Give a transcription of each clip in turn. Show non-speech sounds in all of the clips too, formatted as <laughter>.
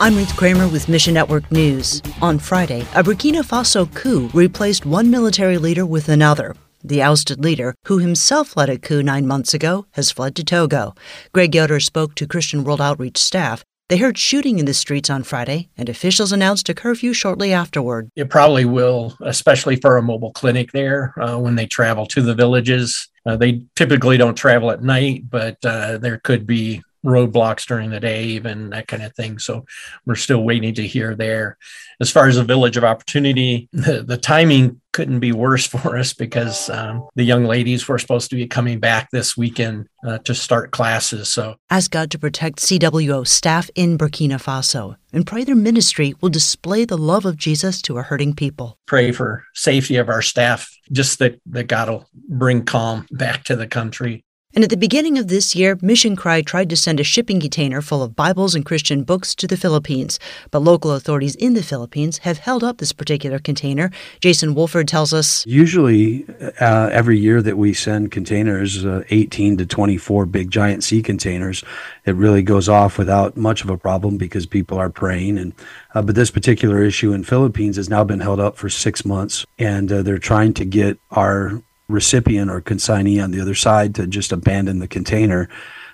I'm Ruth Kramer with Mission Network News. On Friday, a Burkina Faso coup replaced one military leader with another. The ousted leader, who himself led a coup nine months ago, has fled to Togo. Greg Yoder spoke to Christian World Outreach staff. They heard shooting in the streets on Friday, and officials announced a curfew shortly afterward. It probably will, especially for a mobile clinic there uh, when they travel to the villages. Uh, they typically don't travel at night, but uh, there could be roadblocks during the day, even that kind of thing. So we're still waiting to hear there. As far as the village of opportunity, the, the timing couldn't be worse <laughs> for us because um, the young ladies were supposed to be coming back this weekend uh, to start classes. So ask God to protect CWO staff in Burkina Faso and pray their ministry will display the love of Jesus to a hurting people. Pray for safety of our staff, just that, that God will bring calm back to the country. And at the beginning of this year, Mission Cry tried to send a shipping container full of Bibles and Christian books to the Philippines. But local authorities in the Philippines have held up this particular container. Jason Wolford tells us Usually, uh, every year that we send containers, uh, 18 to 24 big giant sea containers, it really goes off without much of a problem because people are praying. And uh, But this particular issue in Philippines has now been held up for six months, and uh, they're trying to get our recipient or consignee on the other side to just abandon the container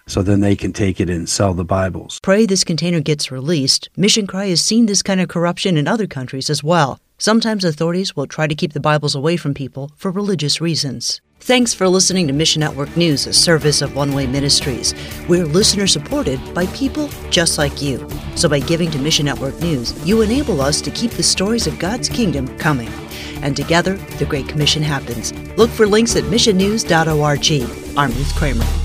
so then they can take it and sell the Bibles. Pray this container gets released. Mission Cry has seen this kind of corruption in other countries as well. Sometimes authorities will try to keep the Bibles away from people for religious reasons. Thanks for listening to Mission Network News, a service of One Way Ministries. We're listener supported by people just like you. So by giving to Mission Network News, you enable us to keep the stories of God's kingdom coming. And together, the Great Commission happens. Look for links at missionnews.org. I'm Ruth Kramer.